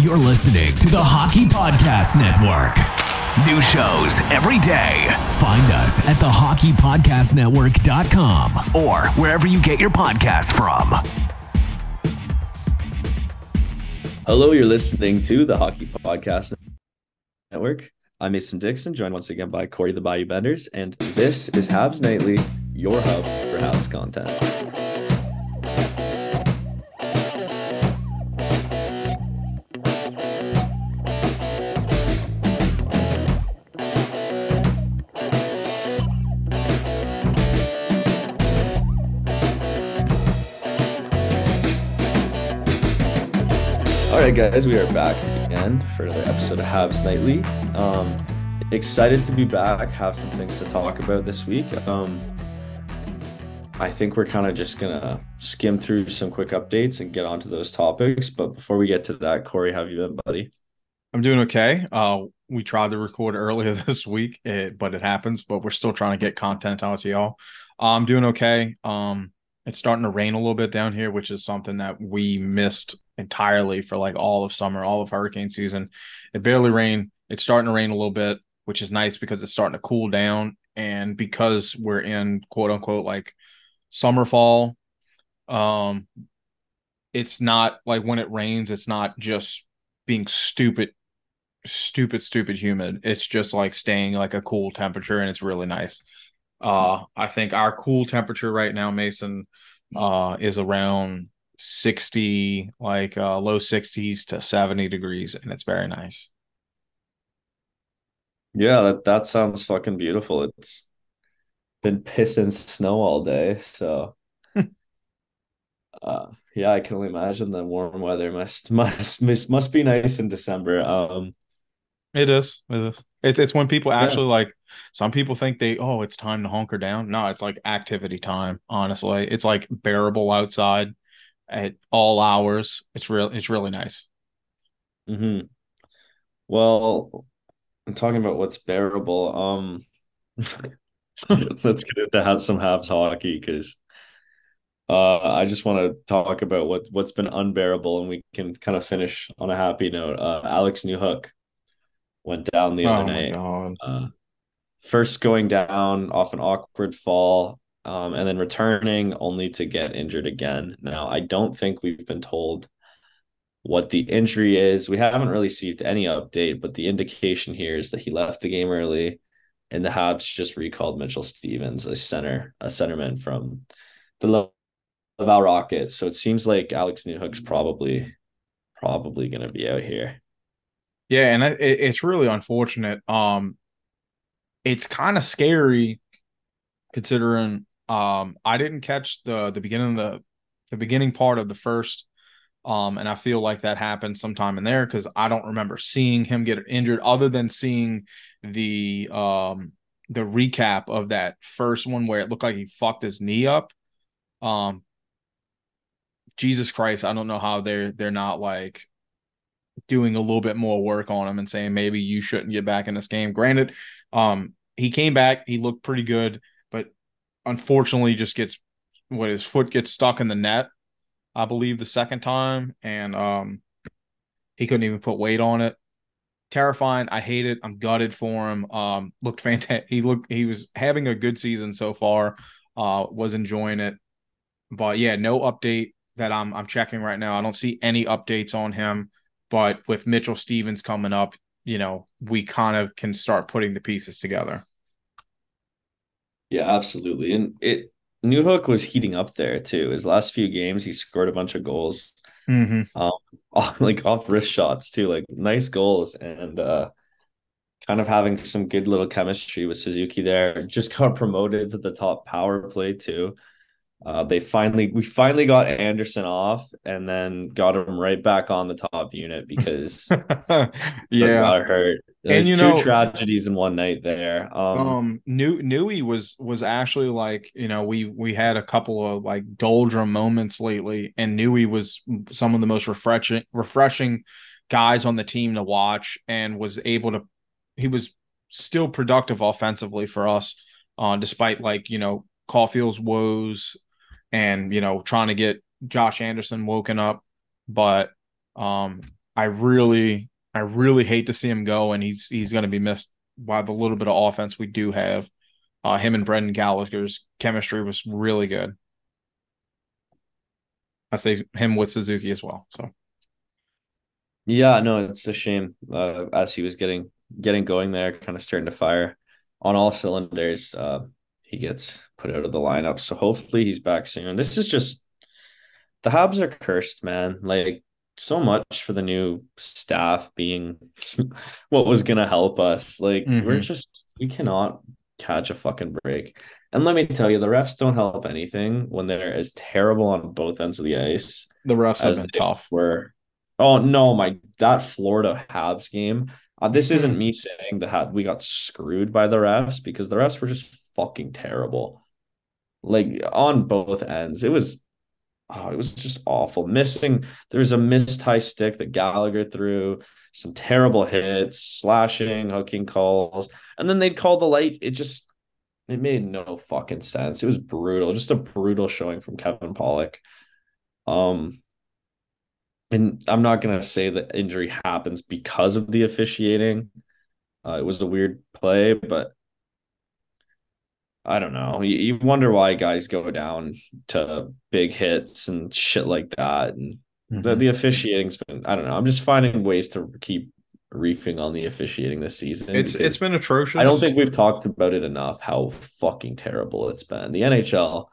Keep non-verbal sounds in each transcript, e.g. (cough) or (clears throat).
You're listening to the Hockey Podcast Network. New shows every day. Find us at thehockeypodcastnetwork.com or wherever you get your podcasts from. Hello, you're listening to the Hockey Podcast Network. I'm Mason Dickson, joined once again by Corey the Bayou Benders, and this is Habs Nightly, your hub for Habs content. Right, guys, we are back again for another episode of Habs Nightly. Um, excited to be back. Have some things to talk about this week. Um, I think we're kind of just gonna skim through some quick updates and get onto those topics. But before we get to that, Corey, how have you been, buddy? I'm doing okay. Uh, we tried to record earlier (laughs) this week, it, but it happens. But we're still trying to get content out to y'all. Uh, I'm doing okay. Um, it's starting to rain a little bit down here, which is something that we missed entirely for like all of summer, all of hurricane season. It barely rained. It's starting to rain a little bit, which is nice because it's starting to cool down. And because we're in quote unquote like summer fall, um, it's not like when it rains, it's not just being stupid, stupid, stupid humid. It's just like staying like a cool temperature and it's really nice. Uh, I think our cool temperature right now, Mason, uh, is around 60 like uh low 60s to 70 degrees and it's very nice Yeah, that, that sounds fucking beautiful. It's been pissing snow all day, so (laughs) uh yeah, I can only imagine the warm weather must (laughs) must must, must be nice in December. Um it is it is it, it's when people actually yeah. like some people think they oh it's time to hunker down no it's like activity time honestly it's like bearable outside at all hours. It's real. It's really nice. Hmm. Well, I'm talking about what's bearable. Um, (laughs) let's get into have some Habs hockey because uh, I just want to talk about what what's been unbearable, and we can kind of finish on a happy note. Uh, Alex Newhook went down the other oh night. Uh, first going down off an awkward fall um, and then returning only to get injured again. Now, I don't think we've been told what the injury is. We haven't really received any update, but the indication here is that he left the game early, and the Habs just recalled Mitchell Stevens, a center, a centerman from the Laval Rockets. So it seems like Alex Newhook's probably probably going to be out here. Yeah, and it, it's really unfortunate. Um, it's kind of scary considering um, I didn't catch the the beginning of the the beginning part of the first, um, and I feel like that happened sometime in there because I don't remember seeing him get injured other than seeing the um the recap of that first one where it looked like he fucked his knee up. Um, Jesus Christ, I don't know how they're they're not like doing a little bit more work on him and saying maybe you shouldn't get back in this game. Granted, um, he came back, he looked pretty good unfortunately just gets what his foot gets stuck in the net, I believe the second time, and um he couldn't even put weight on it. Terrifying. I hate it. I'm gutted for him. Um looked fantastic. He looked he was having a good season so far. Uh was enjoying it. But yeah, no update that I'm I'm checking right now. I don't see any updates on him. But with Mitchell Stevens coming up, you know, we kind of can start putting the pieces together. Yeah, absolutely. And it Newhook was heating up there too. His last few games, he scored a bunch of goals. Mm-hmm. Um, (laughs) off, like off wrist shots too, like nice goals, and uh, kind of having some good little chemistry with Suzuki there. Just got promoted to the top power play too. Uh, they finally we finally got Anderson off and then got him right back on the top unit because (laughs) yeah got hurt. There's two know, tragedies in one night there. Um, um New Newey was was actually like you know we we had a couple of like doldrum moments lately, and Newey was some of the most refreshing refreshing guys on the team to watch, and was able to he was still productive offensively for us, uh, despite like you know Caufield's woes and you know trying to get Josh Anderson woken up, but um, I really, I really hate to see him go, and he's he's going to be missed by the little bit of offense we do have. Uh, him and Brendan Gallagher's chemistry was really good. I say him with Suzuki as well. So yeah, no, it's a shame. Uh, as he was getting getting going there, kind of starting to fire on all cylinders. Uh, he gets put out of the lineup. So hopefully he's back soon. This is just the Habs are cursed, man. Like so much for the new staff being (laughs) what was gonna help us. Like mm-hmm. we're just we cannot catch a fucking break. And let me tell you, the refs don't help anything when they're as terrible on both ends of the ice. The refs have been tough. Were oh no, my that Florida Habs game. Uh, this isn't me saying that we got screwed by the refs because the refs were just fucking terrible. Like on both ends, it was oh, it was just awful. Missing, there was a missed high stick that Gallagher threw, some terrible hits, slashing, hooking calls, and then they'd call the light. It just it made no fucking sense. It was brutal, just a brutal showing from Kevin Pollock. Um, and I'm not gonna say that injury happens because of the officiating. Uh, it was a weird play, but I don't know. You, you wonder why guys go down to big hits and shit like that. And mm-hmm. the, the officiating's been, I don't know. I'm just finding ways to keep reefing on the officiating this season. It's it's been atrocious. I don't think we've talked about it enough how fucking terrible it's been. The NHL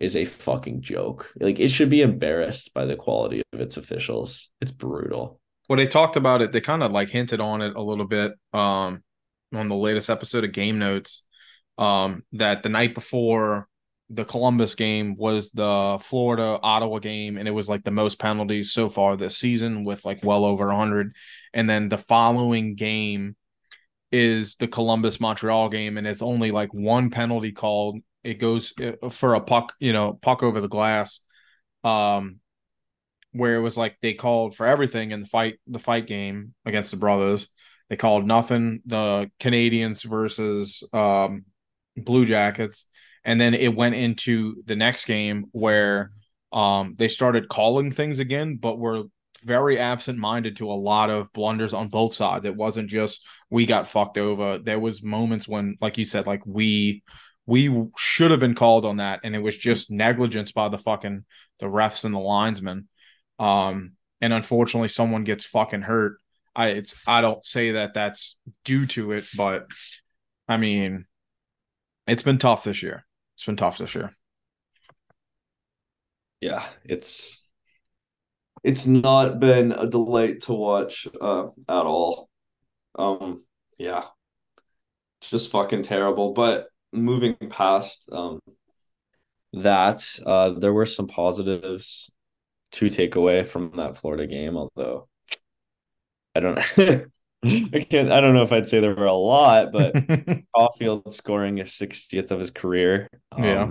is a fucking joke. Like it should be embarrassed by the quality of its officials. It's brutal. Well, they talked about it. They kind of like hinted on it a little bit um on the latest episode of Game Notes um, that the night before the Columbus game was the Florida Ottawa game, and it was like the most penalties so far this season with like well over 100. And then the following game is the Columbus Montreal game, and it's only like one penalty called. It goes uh, for a puck, you know, puck over the glass. Um, where it was like they called for everything in the fight, the fight game against the brothers. They called nothing. The Canadiens versus um Blue Jackets, and then it went into the next game where um, they started calling things again, but were very absent minded to a lot of blunders on both sides. It wasn't just we got fucked over. There was moments when, like you said, like we we should have been called on that, and it was just negligence by the fucking the refs and the linesmen. Um, and unfortunately, someone gets fucking hurt. I it's I don't say that that's due to it, but I mean it's been tough this year. It's been tough this year. Yeah, it's it's not been a delight to watch uh, at all. Um, yeah, just fucking terrible. But moving past um, that, uh, there were some positives to take away from that Florida game. Although I don't, (laughs) I can't. I don't know if I'd say there were a lot, but (laughs) Caufield scoring a 60th of his career. Um, yeah,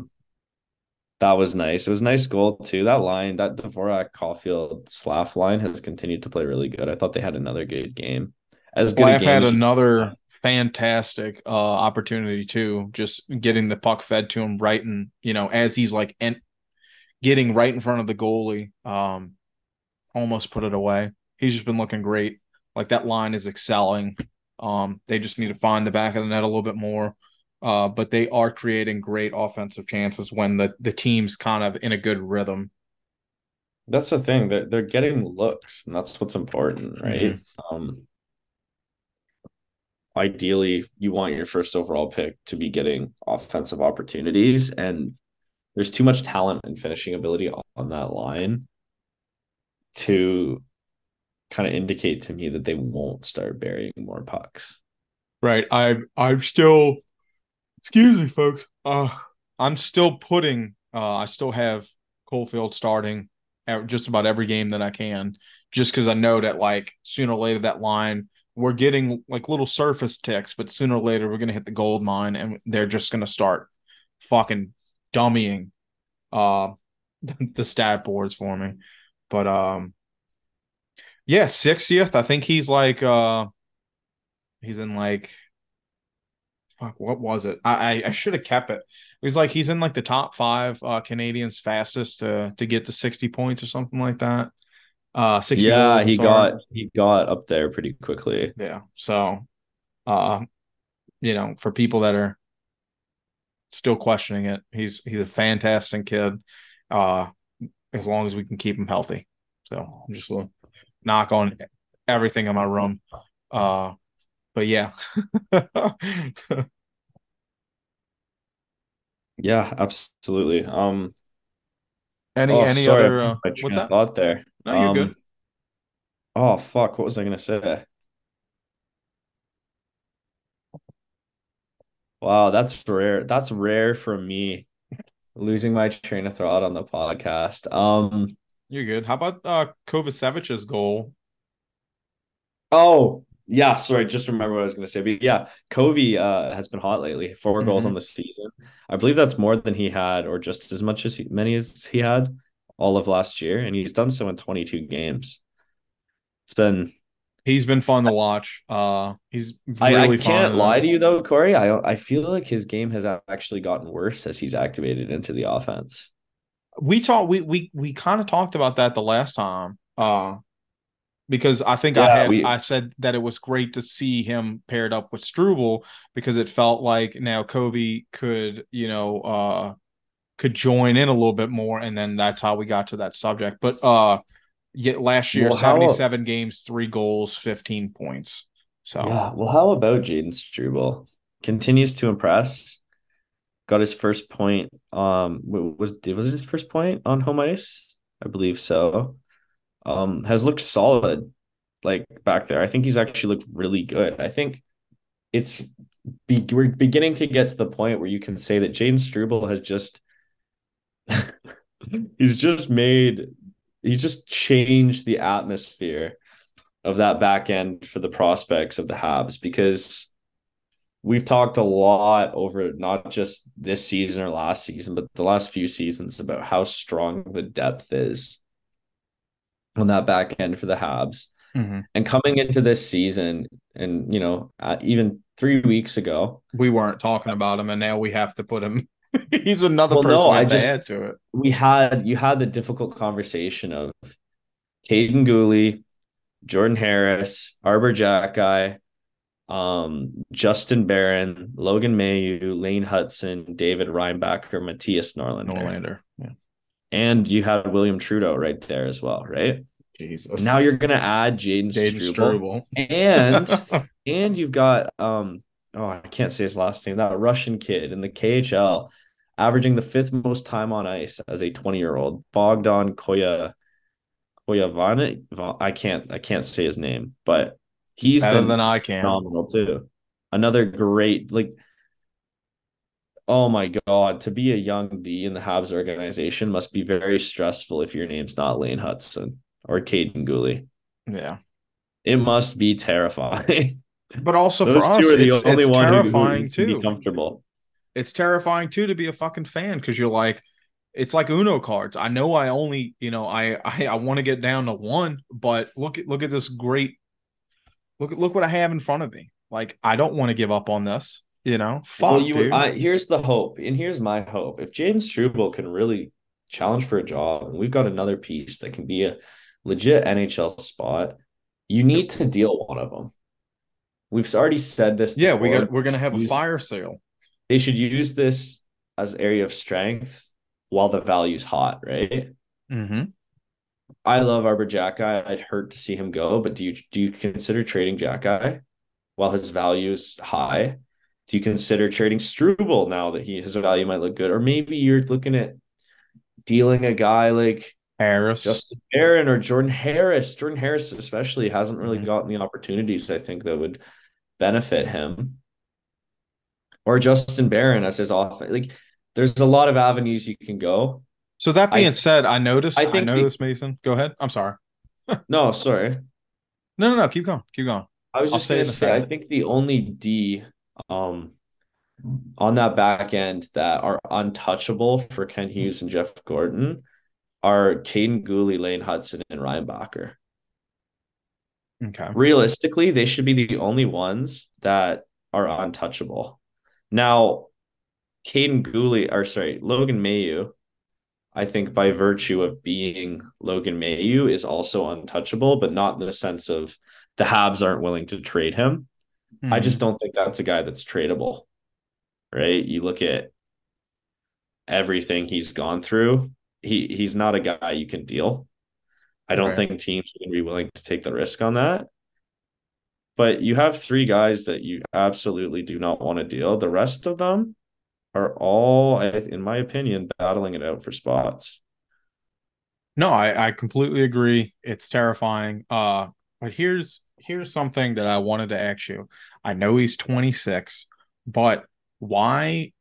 that was nice. It was a nice goal too. That line, that Dvorak Caufield Slaf line, has continued to play really good. I thought they had another good game. As good Slaf had another fantastic uh, opportunity too, just getting the puck fed to him right and you know as he's like en- getting right in front of the goalie, um, almost put it away. He's just been looking great. Like that line is excelling. Um, they just need to find the back of the net a little bit more. Uh, but they are creating great offensive chances when the the team's kind of in a good rhythm. That's the thing. They're they're getting looks, and that's what's important, right? Mm-hmm. Um ideally you want your first overall pick to be getting offensive opportunities and there's too much talent and finishing ability on that line to kind of indicate to me that they won't start burying more pucks. Right. I'm I'm still excuse me, folks. Uh I'm still putting uh I still have Caufield starting at just about every game that I can, just because I know that like sooner or later that line we're getting like little surface ticks, but sooner or later we're gonna hit the gold mine and they're just gonna start fucking dummying uh (laughs) the stat boards for me. But um yeah, 60th. I think he's like uh he's in like fuck, what was it? I I, I should have kept it. He's like he's in like the top five uh Canadiens fastest to to get to 60 points or something like that. Uh, 60 yeah, goals, he got he got up there pretty quickly. Yeah. So, uh, you know, for people that are still questioning it, he's he's a fantastic kid. Uh, as long as we can keep him healthy. So I'm just gonna knock on everything in my room. Uh, but yeah. (laughs) Yeah, absolutely. Um, any oh, any sorry, other? Uh, what's that? thought there. No, you're Um, good. Oh fuck, what was I gonna say? Wow, that's rare. That's rare for me. Losing my train of thought on the podcast. Um, You're good. How about uh Kovacevic's goal? oh yeah, sorry, just remember what I was gonna say. But yeah, Covey uh has been hot lately. 4 goals Mhm. on the season. I believe that's more than he had, or just as much as he, many as he had all of last year, and he's done so in 22 games. It's been He's been fun to watch. Uh, he's I, really I can't fun. lie to you though, Corey. I I feel like his game has actually gotten worse as he's activated into the offense. We talked we we we kind of talked about that the last time uh because i think i had we- i said that it was great to see him paired up with struble because it felt like now Covey could you know uh could join in a little bit more and then that's how we got to that subject but uh yet last year Well, how- 77 games three goals 15 points so Yeah. Well, how about Jayden Struble? Continues to impress. Got his first point. Um, wa- was was it his first point on home ice? I believe so. Um, has looked solid, like back there. I think he's actually looked really good. I think it's be, we're beginning to get to the point where you can say that Jayden Struble has just (laughs) he's just made he's just changed the atmosphere of that back end for the prospects of the Habs because we've talked a lot over not just this season or last season, but the last few seasons about how strong the depth is on that back end for the Habs. mhm. And coming into this season, and you know, uh, even three weeks ago, we weren't talking about him and now we have to put him (laughs) he's another Well, no, person we I just- add to it we had you had the difficult conversation of Kaiden Guhle, Jordan Harris, Arber Xhekaj, um, Justin Barron, Logan Mailloux, Lane Hutson, David Reinbacher, Mattias Norlinder. Norlinder. Yeah. And you had William Trudeau right there as well, right? Jesus. Now you're gonna add Jayden Struble. And (laughs) and you've got um oh I can't say his last name, that Russian kid in the KHL, averaging the fifth most time on ice as a 20-year-old, Bogdan Koya Koyavani. I can't I can't say his name, but he's Better than I can. phenomenal too. Another great like oh my god, to be a young D in the Habs organization must be very stressful if your name's not Lane Hutson or Kaiden Guhle. Yeah. It must be terrifying. (laughs) But also Those for us, two are the it's, only it's one who- who terrifying be too. comfortable. It's terrifying too to be a fucking fan because you're like, it's like Uno cards. I know I only, you know, I (laughs) I, I want to get down to one, but look at look at this great, look look what I have in front of me. Like I don't want to give up on this. You know, fuck, well, you, dude. I, here's the hope, and here's my hope. If Jayden Struble can really challenge for a job, and we've got another piece that can be a legit NHL spot, you need to deal one of them. We've already said this. yeah, we before. got we're gonna have a fire sale. They should use this as area of strength while the value's hot, right? Mm-hmm. I love Arber Xhekaj. I'd hurt to see him go, but do you do you consider trading Xhekaj while his value is high? Do you consider trading Struble now that he his value might look good? Or maybe you're looking at dealing a guy like Harris. Justin Barron or Jordan Harris. Jordan Harris especially hasn't really Mhm. gotten the opportunities I think that would benefit him. Or Justin Barron as his off like there's a lot of avenues you can go. So that being th- said, I noticed. I I, think the- noticed Mason. Go ahead. I'm sorry. (laughs) No, sorry. No, no, no. Keep going. Keep going. I was just in a say, I think the only D um on that back end that are untouchable for Kent Hughes and Jeff Gorton are Kaiden Guhle, Lane Hutson, and Reinbacher. Okay. Realistically, they should be the only ones that are untouchable. Now, Kaiden Guhle, or sorry, Logan Mailloux I think by virtue of being Logan Mailloux is also untouchable, but not in the sense of the Habs aren't willing to trade him. Mm-hmm. I just don't think that's a guy that's tradable. Right? You look at everything he's gone through. He he's not a guy you can deal. I don't right. think teams to be willing to take the risk on that. But you have three guys that you absolutely do not want to deal. The rest of them are all, in my opinion, battling it out for spots. No, I, I completely agree. It's terrifying. Uh, but here's here's something that I wanted to ask you. I know he's 26, but why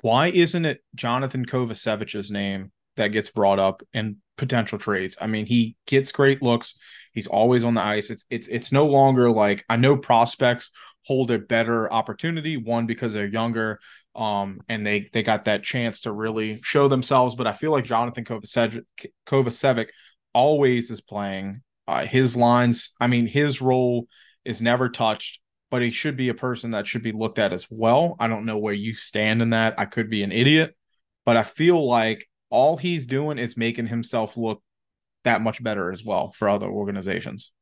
why isn't it Jonathan Kovacevic's name that gets brought up in potential trades? I mean, he gets great looks. He's always on the ice. It's it's it's no longer like I know prospects hold a better opportunity. One because they're younger, um, and they they got that chance to really show themselves. But I feel like Jonathan Kovacevic, Kovacevic always is playing. Uh, his lines, I mean, his role is never touched, but he should be a person that should be looked at as well. I don't know where you stand in that. I could be an idiot, but I feel like all he's doing is making himself look that much better as well for other organizations.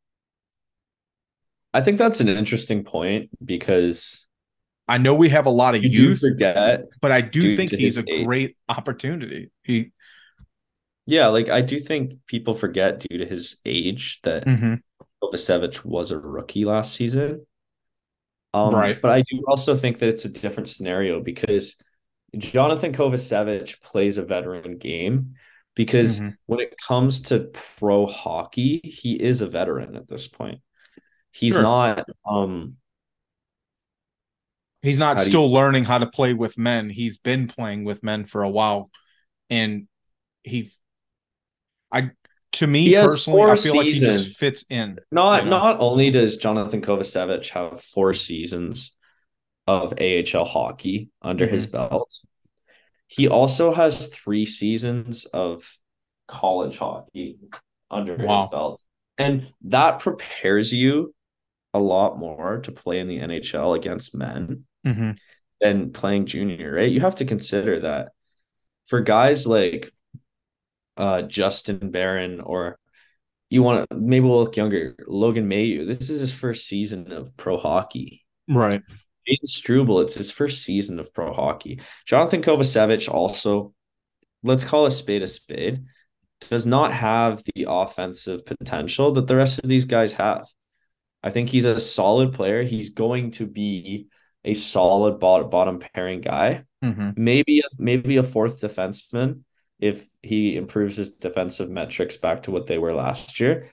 I think that's an interesting point because I know we have a lot of youth, forget, but I do think he's a age. great opportunity. He, yeah, like I do think people forget due to his age that mm-hmm. Kovacevic was a rookie last season. Um, right, but I do also think that it's a different scenario because Jonathan Kovacevic plays a veteran game because mm-hmm. when it comes to pro hockey, he is a veteran at this point. He's sure. not um He's not still you... learning how to play with men. He's been playing with men for a while, and he, I, to me personally, I feel seasons. like he just fits in. Not you know? not only does Jonathan Kovacevic have four seasons of AHL hockey under mm-hmm. his belt, he also has three seasons of college hockey under wow. his belt, and that prepares you a lot more to play in the NHL against men mm-hmm. than playing junior, right? You have to consider that for guys like uh, Justin Barron or you want to maybe we'll look younger, Logan Mailloux. This is his first season of pro hockey. Right. Jayden Struble, it's his first season of pro hockey. Jonathan Kovacevic also, let's call a spade a spade, does not have the offensive potential that the rest of these guys have. I think he's a solid player. He's going to be a solid bottom pairing guy. Mm-hmm. Maybe a, maybe a fourth defenseman if he improves his defensive metrics back to what they were last year.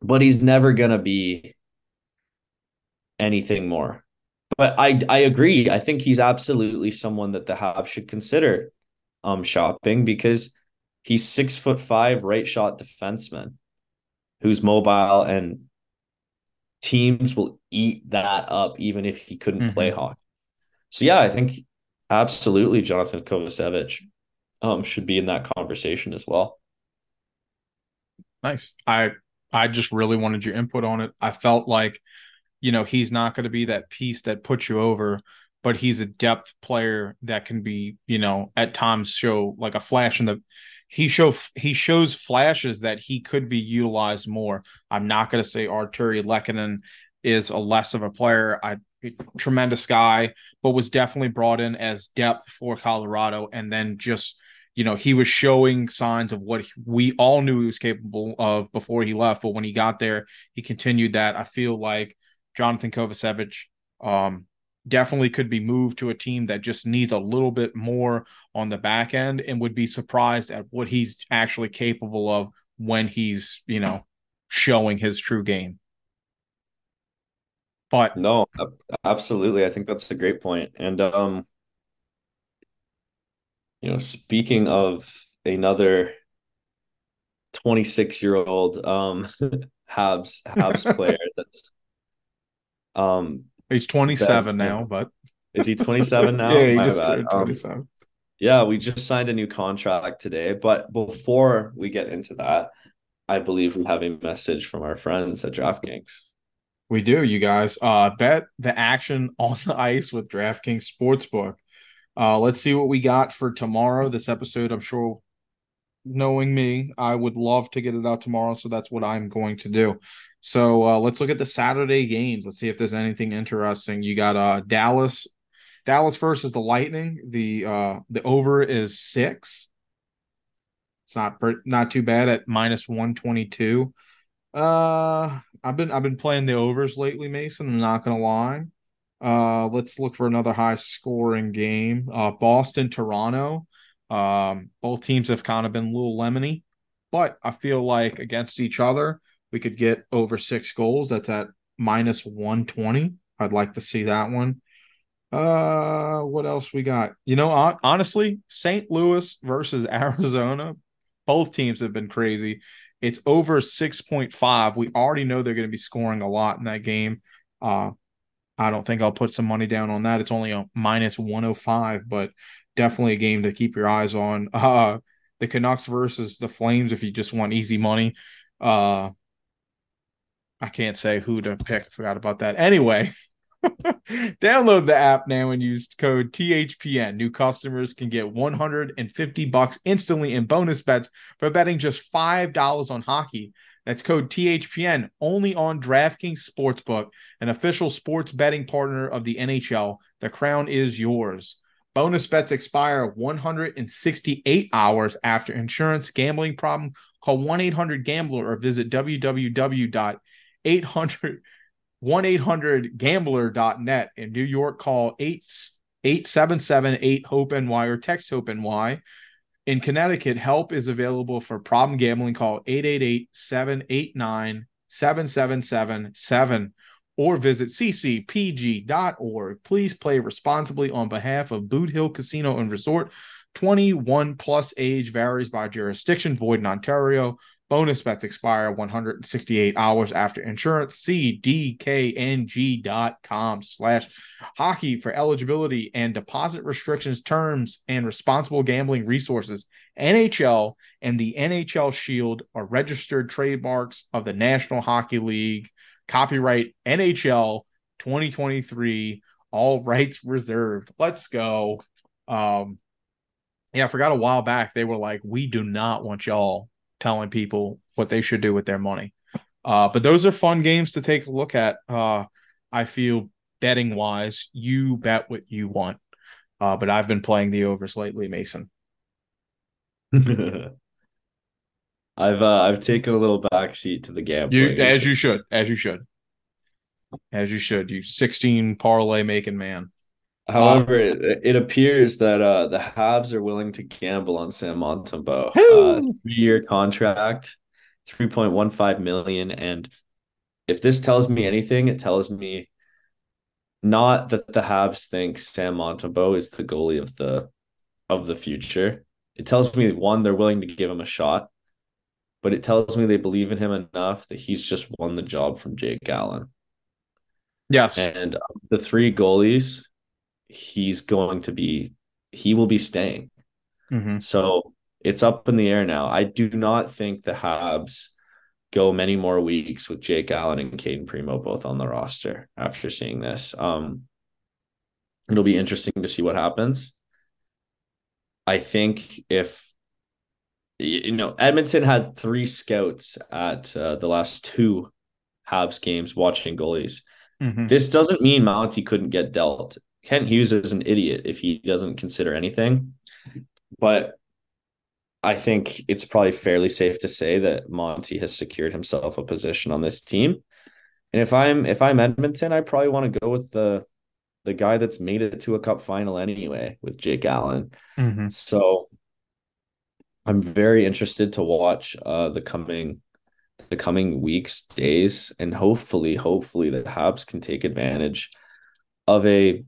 But he's never gonna be anything more. But I I agree. I think he's absolutely someone that the Habs should consider um shopping because he's six foot five right shot defenseman who's mobile and teams will eat that up even if he couldn't mm-hmm. play hockey. So yeah, I think absolutely Jonathan Kovacevic um should be in that conversation as well. Nice. I I just really wanted your input on it. I felt like you know, he's not going to be that piece that puts you over, but he's a depth player that can be, you know, at times show like a flash in the he show he shows flashes that he could be utilized more. I'm not going to say Artturi Lehkonen is a less of a player. I tremendous guy, but was definitely brought in as depth for Colorado, and then just you know he was showing signs of what we all knew he was capable of before he left. But when he got there, he continued that. I feel like Jonathan Kovacevic um, definitely could be moved to a team that just needs a little bit more on the back end and would be surprised at what he's actually capable of when he's, you know, showing his true game. But no, absolutely. I think that's a great point. And um you know, speaking of another 26 year old um (laughs) Habs Habs (laughs) player that's um He's 27 that, now, but is he (laughs) 27 now? yeah, he My just turned um, 27. Um, yeah, we just signed a new contract today. But before we get into that, I believe we have a message from our friends at DraftKings. We do, you guys. Uh, bet the action (laughs) on the ice with DraftKings Sportsbook. Uh, let's see what we got for tomorrow. This episode, I'm sure, knowing me, I would love to get it out tomorrow. So that's what I'm going to do. So uh, let's look at the Saturday games. Let's see if there's anything interesting. You got uh, Dallas. Dallas versus the Lightning. The uh, the over is six. It's not not too bad at minus one twenty two. Uh, I've been I've been playing the overs lately, Mason. I'm not gonna lie. Uh, let's look for another high scoring game. Uh, Boston, Toronto. Um, both teams have kind of been a little lemony, but I feel like against each other, we could get over six goals. That's at minus 120. I'd like to see that one. Uh, what else we got? You know, honestly, St. Louis versus (laughs) Arizona, both teams have been crazy. It's over 6.5. We already know they're going to be scoring a lot in that game. Uh, I don't think I'll put some money down on that. It's only a minus 105, but definitely a game to keep your eyes on. (laughs) Uh, the Canucks versus the Flames, if you just want easy money. Uh, I can't say who to pick. Forgot about that. Anyway, (laughs) download the app now and use code THPN. New customers can get 150 bucks instantly in bonus bets for betting just $5 on hockey. That's code THPN only on DraftKings Sportsbook, an official sports betting partner of the NHL. The crown is yours. Bonus bets expire 168 hours after insurance gambling problem. Call 1 800 Gambler or visit www.1-800-gambler.net. In New York, call 877 8 HOPE NY or text HOPE NY. In Connecticut, help is available for problem gambling. Call 888 789 7777 or visit ccpg.org. Please play responsibly on behalf of Boot Hill Casino and Resort. 21 plus age varies by jurisdiction, void in Ontario. Bonus bets expire 168 hours after insurance. cdkng.com slash hockey for eligibility and deposit restrictions, terms, and responsible gambling resources. NHL and the NHL Shield are registered trademarks of the National Hockey League. Copyright NHL 2023. All rights reserved. Let's go. Um, yeah, I forgot a while back they were like, we do not want y'all telling people what they should do with their money. Uh, but those are fun games to take a look at. Uh, I feel betting wise, you bet what you want. Uh, but I've been playing the overs lately, Mason. (laughs) I've uh, I've taken a little backseat to the gambling. You, as you should, as you should, as you should. You sixteen parlay making man. However, it, it, appears that uh, the Habs are willing to gamble on Sam Montembeault. Uh, three-year contract, three point one five million, and if this tells me anything, it tells me not that the Habs think Sam Montembeault is the goalie of the of the future. It tells me one, they're willing to give him a shot, but it tells me they believe in him enough that he's just won the job from Jake Allen. Yes, and the three goalies he's going to be he will be staying. Mm-hmm. So it's up in the air now. I do not think the Habs go many more weeks with Jake Allen and Cayden Primeau both on the roster after seeing this. Um, it'll be interesting to see what happens. I think if you know Edmonton had three scouts at uh, the last two Habs games watching goalies. Mm-hmm. This doesn't mean Monty couldn't get dealt. Kent Hughes is an idiot if he doesn't consider anything. But I think it's probably fairly safe to say that Monty has secured himself a position on this team. And if I'm if I'm Edmonton, I probably want to go with the the guy that's made it to a cup final anyway with Jake Allen. Mm-hmm. So I'm very interested to watch uh the coming the coming weeks, days, and hopefully, hopefully the Habs can take advantage of a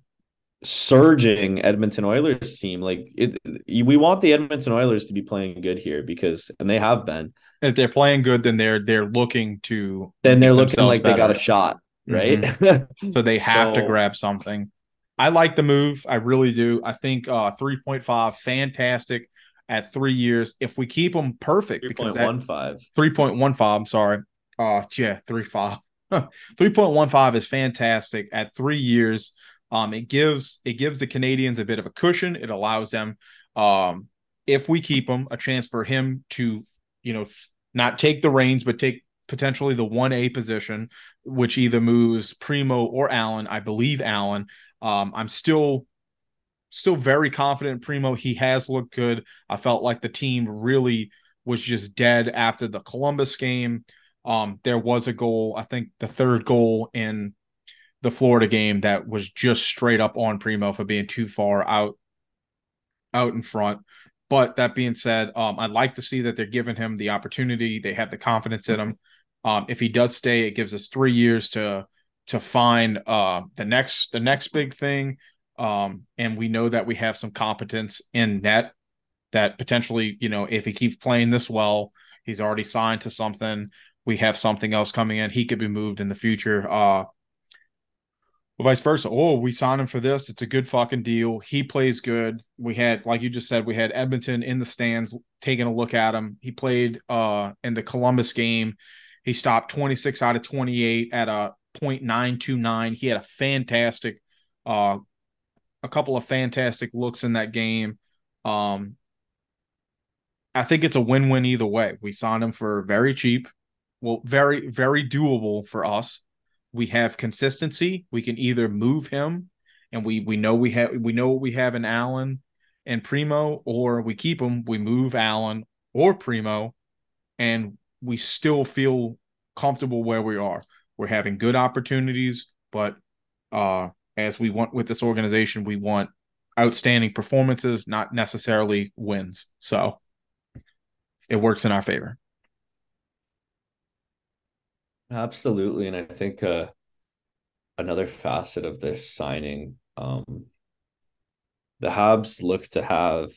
surging Edmonton Oilers team. Like it, we want the Edmonton Oilers to be playing good here because, and they have been. If they're playing good, then they're they're looking to. Then they're looking like better. they got a shot, right? Mm-hmm. (laughs) so they have so, to grab something. I like the move. I really do. I think uh 3.5, fantastic at three years. If we keep them perfect, 3. because 3.15. 3.15, I'm sorry. Uh yeah, 3.5. (laughs) 3.15 is fantastic at three years. Um, it gives it gives the Canadiens a bit of a cushion. It allows them, um, if we keep him, a chance for him to, you know, not take the reins, but take potentially the one A position, which either moves Primeau or Allen. I believe Allen. Um, I'm still still very confident in Primeau. He has looked good. I felt like the team really was just dead after the Columbus game. Um, there was a goal, I think the third goal in the Florida game that was just straight up on Primeau for being too far out out in front. But that being said, um, I'd like to see that they're giving him the opportunity. They have the confidence in him. Um, if he does stay, it gives us three years to to find uh, the next the next big thing. Um, and we know that we have some competence in net that potentially, you know, if he keeps playing this well, he's already signed to something. We have something else coming in. He could be moved in the future. Uh, vice versa. Oh, we signed him for this. It's a good fucking deal. He plays good. We had, like you just said, we had Edmonton in the stands taking a look at him. He played uh in the Columbus game. He stopped 26 out of 28 at a 0.929. He had a fantastic uh a couple of fantastic looks in that game. Um I think it's a win-win either way. We signed him for very cheap. Well, very, very doable for us we have consistency. We can either move him, and we we know we have we know what we have in Allen and Primeau, or we keep him. We move Allen or Primeau, and we still feel comfortable where we are. We're having good opportunities, but uh, as we want with this organization, we want outstanding performances, not necessarily wins. So it works in our favor. Absolutely. And I think uh, another facet of this signing, um, the Habs look to have,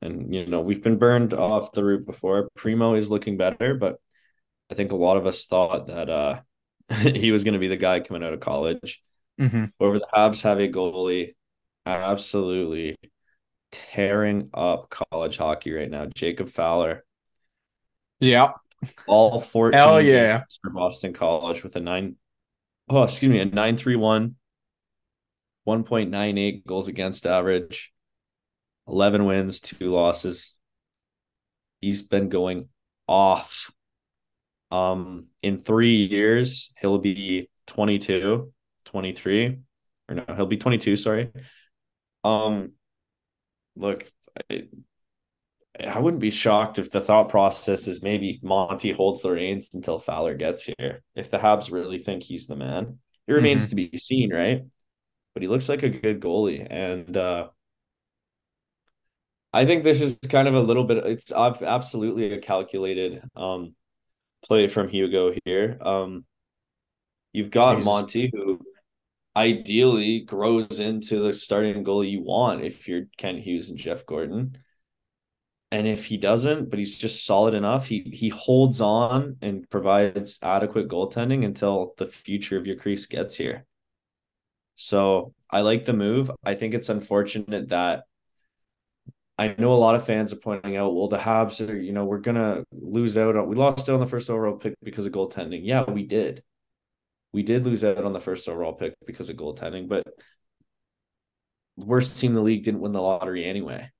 and you know, we've been burned off the route before. Primeau is looking better, but I think a lot of us thought that uh, (laughs) he was going to be the guy coming out of college. Mm-hmm. Over the Habs have a goalie absolutely tearing up college hockey right now. Jacob Fowler. Yeah all 14 Hell yeah. for Boston College with a nine oh excuse me, a 931, 1.98 goals against average, 11 wins, two losses. He's been going off. Um, in three years, he'll be 22, 23, or no, he'll be 22, sorry. Um, look, I, I wouldn't be shocked if the thought process is maybe Monty holds the reins until Fowler gets here. If the Habs really think he's the man, it remains mm-hmm. to be seen, right? But he looks like a good goalie, and uh, I think this is kind of a little bit. It's absolutely a calculated um, play from Hugo here. Um, you've got Jesus. Monty, who ideally grows into the starting goalie you want if you're Kent Hughes and Jeff Gorton and if he doesn't, but he's just solid enough, he he holds on and provides adequate goaltending until the future of your crease gets here. So I like the move. I think it's unfortunate that I know a lot of fans are pointing out, well, the Habs are, you know, we're gonna lose out on we lost out on the first overall pick because of goaltending. Yeah, we did. We did lose out on the first overall pick because of goaltending, but worst team in the league didn't win the lottery anyway.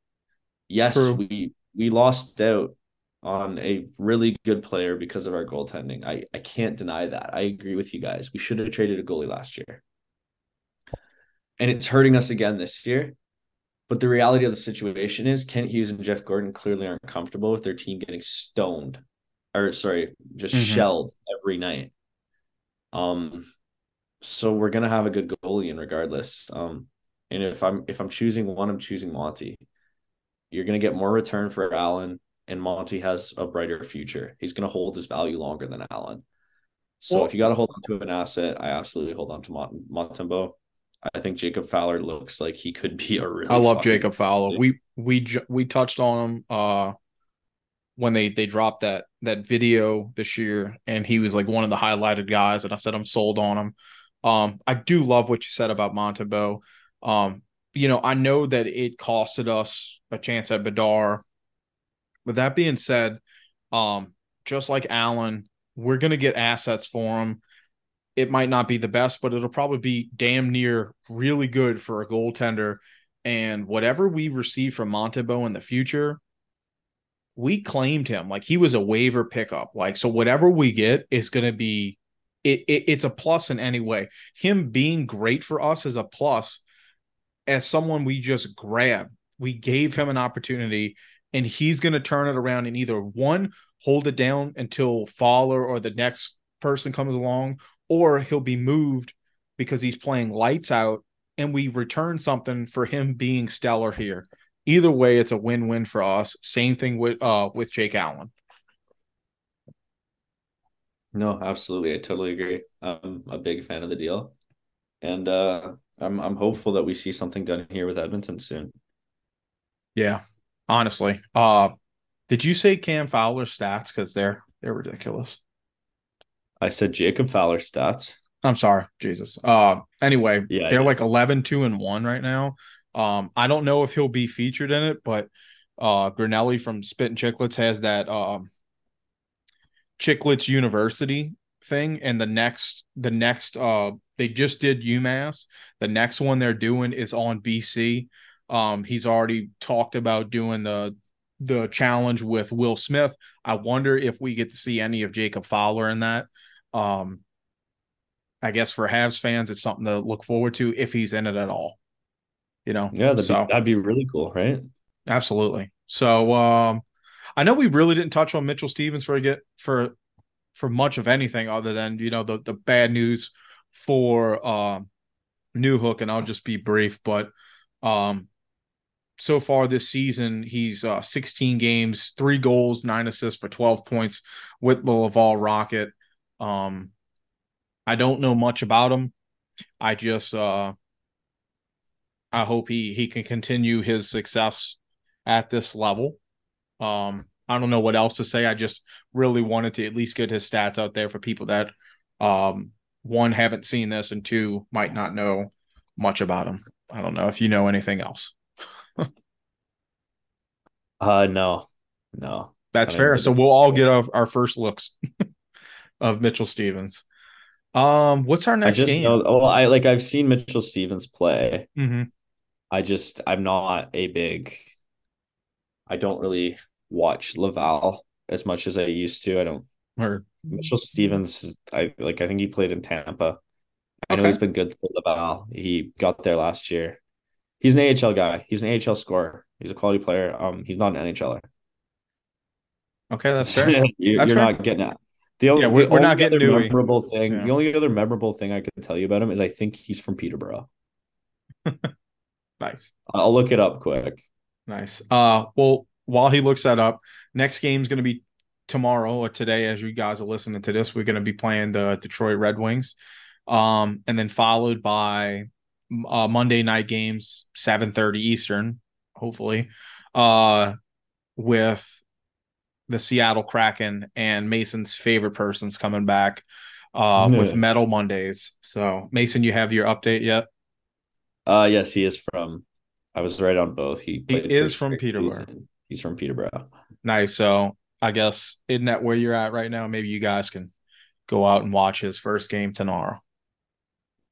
Yes, True. we we lost out on a really good player because of our goaltending. I, I can't deny that. I agree with you guys. We should have traded a goalie last year. And it's hurting us again this year. But the reality of the situation is Kent Hughes and Jeff Gorton clearly aren't comfortable with their team getting stoned or sorry, just mm-hmm. shelled every night. Um so we're gonna have a good goalie in regardless. Um and if I'm if I'm choosing one, I'm choosing Monty. You're going to get more return for Allen, and Monty has a brighter future. He's going to hold his value longer than Allen. So well, if you got to hold on to an asset, I absolutely hold on to Mont- Montembeault. I think Jacob Fowler looks like he could be a really. I love Jacob Fowler. We we we touched on him uh when they they dropped that that video this year, and he was like one of the highlighted guys. And I said I'm sold on him. Um, I do love what you said about Montembeault. Um, you know, I know that it costed us a chance at Bedard. But that being said, um, just like Allen, we're going to get assets for him. it might not be the best, but it'll probably be damn near really good for a goaltender. And whatever we receive from Montembeault in the future, we claimed him like he was a waiver pickup. Like so, whatever we get is going to be it, it. It's a plus in any way. Him being great for us is a plus. As someone we just grabbed, we gave him an opportunity, and he's going to turn it around and either one hold it down until Fowler or the next person comes along, or he'll be moved because he's playing lights out and we return something for him being stellar here. Either way, it's a win-win for us. Same thing with uh with Jake Allen. No, absolutely. I totally agree. I'm a big fan of the deal. And uh I'm I'm hopeful that we see something done here with Edmonton soon. Yeah, honestly. Uh did you say Cam Fowler stats? Because they're they're ridiculous. I said Jacob Fowler stats. I'm sorry, Jesus. Uh anyway, Yeah, they're yeah. like 11 2 and 1 right now. Um I don't know if he'll be featured in it, but uh Grinnelli from Spittin' Chiclets has that um Chiclets University thing and the next the next uh they just did UMass. The next one they're doing is on BC. Um he's already talked about doing the the challenge with Will Smith. I wonder if we get to see any of Jacob Fowler in that. Um I guess for Habs fans, it's something to look forward to if he's in it at all. You know, Yeah, that'd, so be, that'd be really cool, right? absolutely. So um, I know we really didn't touch on Mitchell Stephens for a get for for much of anything other than you know the the bad news for um Newhook, and I'll just be brief. But um, so far this season, he's uh, 16 games, three goals, nine assists for 12 points with the Laval Rocket. Um, I don't know much about him. I just uh, I hope he he can continue his success at this level. Um, I don't know what else to say. I just really wanted to at least get his stats out there for people that um one haven't seen this and two might not know much about him. I don't know if you know anything else. (laughs) Uh no. No. That's fair. So we'll all get our, our first looks (laughs) of Mitchell Stephens. Um, what's our next game? know oh I like I've seen Mitchell Stephens play. Mhm. I just I'm not a big I don't really watch Laval as much as I used to. I don't Or Mitchell Stephens I like I think he played in Tampa. I know he's been good for Laval. He got there last year. He's an AHL guy. He's an AHL scorer. He's a quality player. Um he's not an NHLer. okay, that's (laughs) fair. you, are not getting at. The only, Yeah, we're- we're not getting other memorable thing. Yeah. The only other memorable thing I could tell you about him is I think he's from Peterborough. (laughs) nice. I'll look it up quick. Nice. Uh well, while he looks that up, next game's gonna be tomorrow or today, as you guys are listening to this. We're gonna be playing the Detroit Red Wings. Um, and then followed by uh Monday night games, 7:30 Eastern, hopefully, uh with the Seattle Kraken and Mason's favorite persons coming back uh with Metal Mondays. So Mason, you have your update yet? Uh yes, he is from I was right on both. He played for is from Peterborough. and He's from Peterborough. Nice. So I guess isn't that where you're at right now? Maybe you guys can go out and watch his first game tomorrow.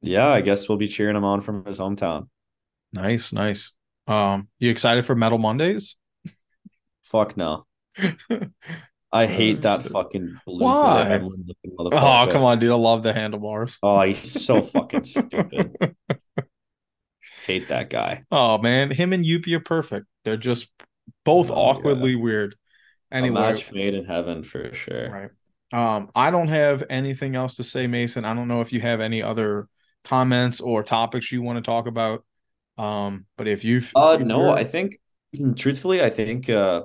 Yeah, I guess we'll be cheering him on from his hometown. Nice, nice. Um, you excited for Metal Mondays? Fuck no. (laughs) I hate that shit. fucking blue Why? Oh, come on, dude. I love the handlebars. Oh, he's so fucking stupid. (laughs) Hate that guy. Oh man, him and Yuppie are perfect. They're just both Oh, awkwardly weird. Anyway, A match made in heaven for sure. right. Um, I don't have anything else to say, Mason. I don't know if you have any other comments or topics you want to talk about. Um, but if you've Uh if no, I think (clears throat) truthfully, I think uh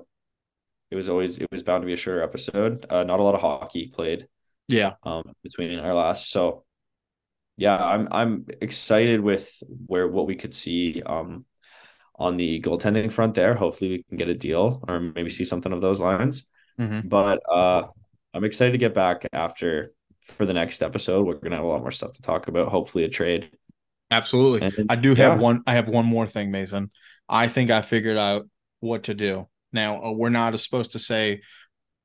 it was always it was bound to be a shorter episode. Uh not a lot of hockey played yeah, um between our last. So yeah, I'm I'm excited with where what we could see um on the goaltending front there. Hopefully we can get a deal or maybe see something of those lines. Mhm. But uh I'm excited to get back after for the next episode. We're gonna have a lot more stuff to talk about. Hopefully a trade. absolutely. And I do have one. I have one more thing, Mason. I think I figured out what to do. Now uh, we're not supposed to say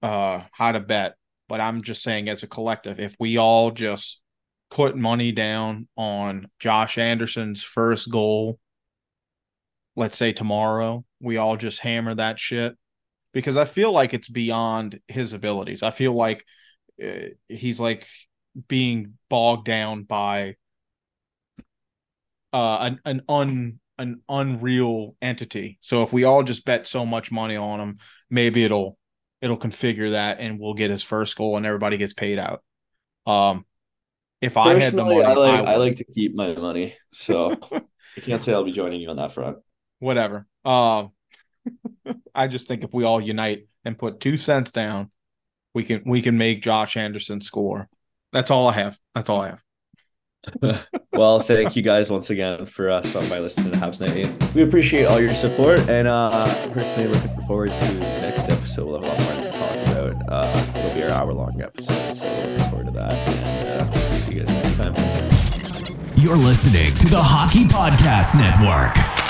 uh how to bet, but I'm just saying as a collective, if we all just put money down on Josh Anderson's first goal, let's say tomorrow, we all just hammer that shit because I feel like it's beyond his abilities. I feel like uh, he's like being bogged down by uh, an an un an unreal entity. So if we all just bet so much money on him, maybe it'll it'll configure that and we'll get his first goal and everybody gets paid out. Um, if I had the money, I like I, I, like to keep my money, so (laughs) I can't say I'll be joining you on that front. Whatever. Um, (laughs) I just think if we all unite and put two cents down, we can we can make Josh Anderson score. That's all I have. That's all I have. (laughs) well, thank you guys once again for uh, stopping by listening to Habs Night We appreciate all your support, and uh, personally looking forward to the next episode. We'll have a lot more to talk about. Uh, it'll be our hour long episode, so we're looking forward to that. And uh, see you guys next time. You're listening to the Hockey Podcast Network.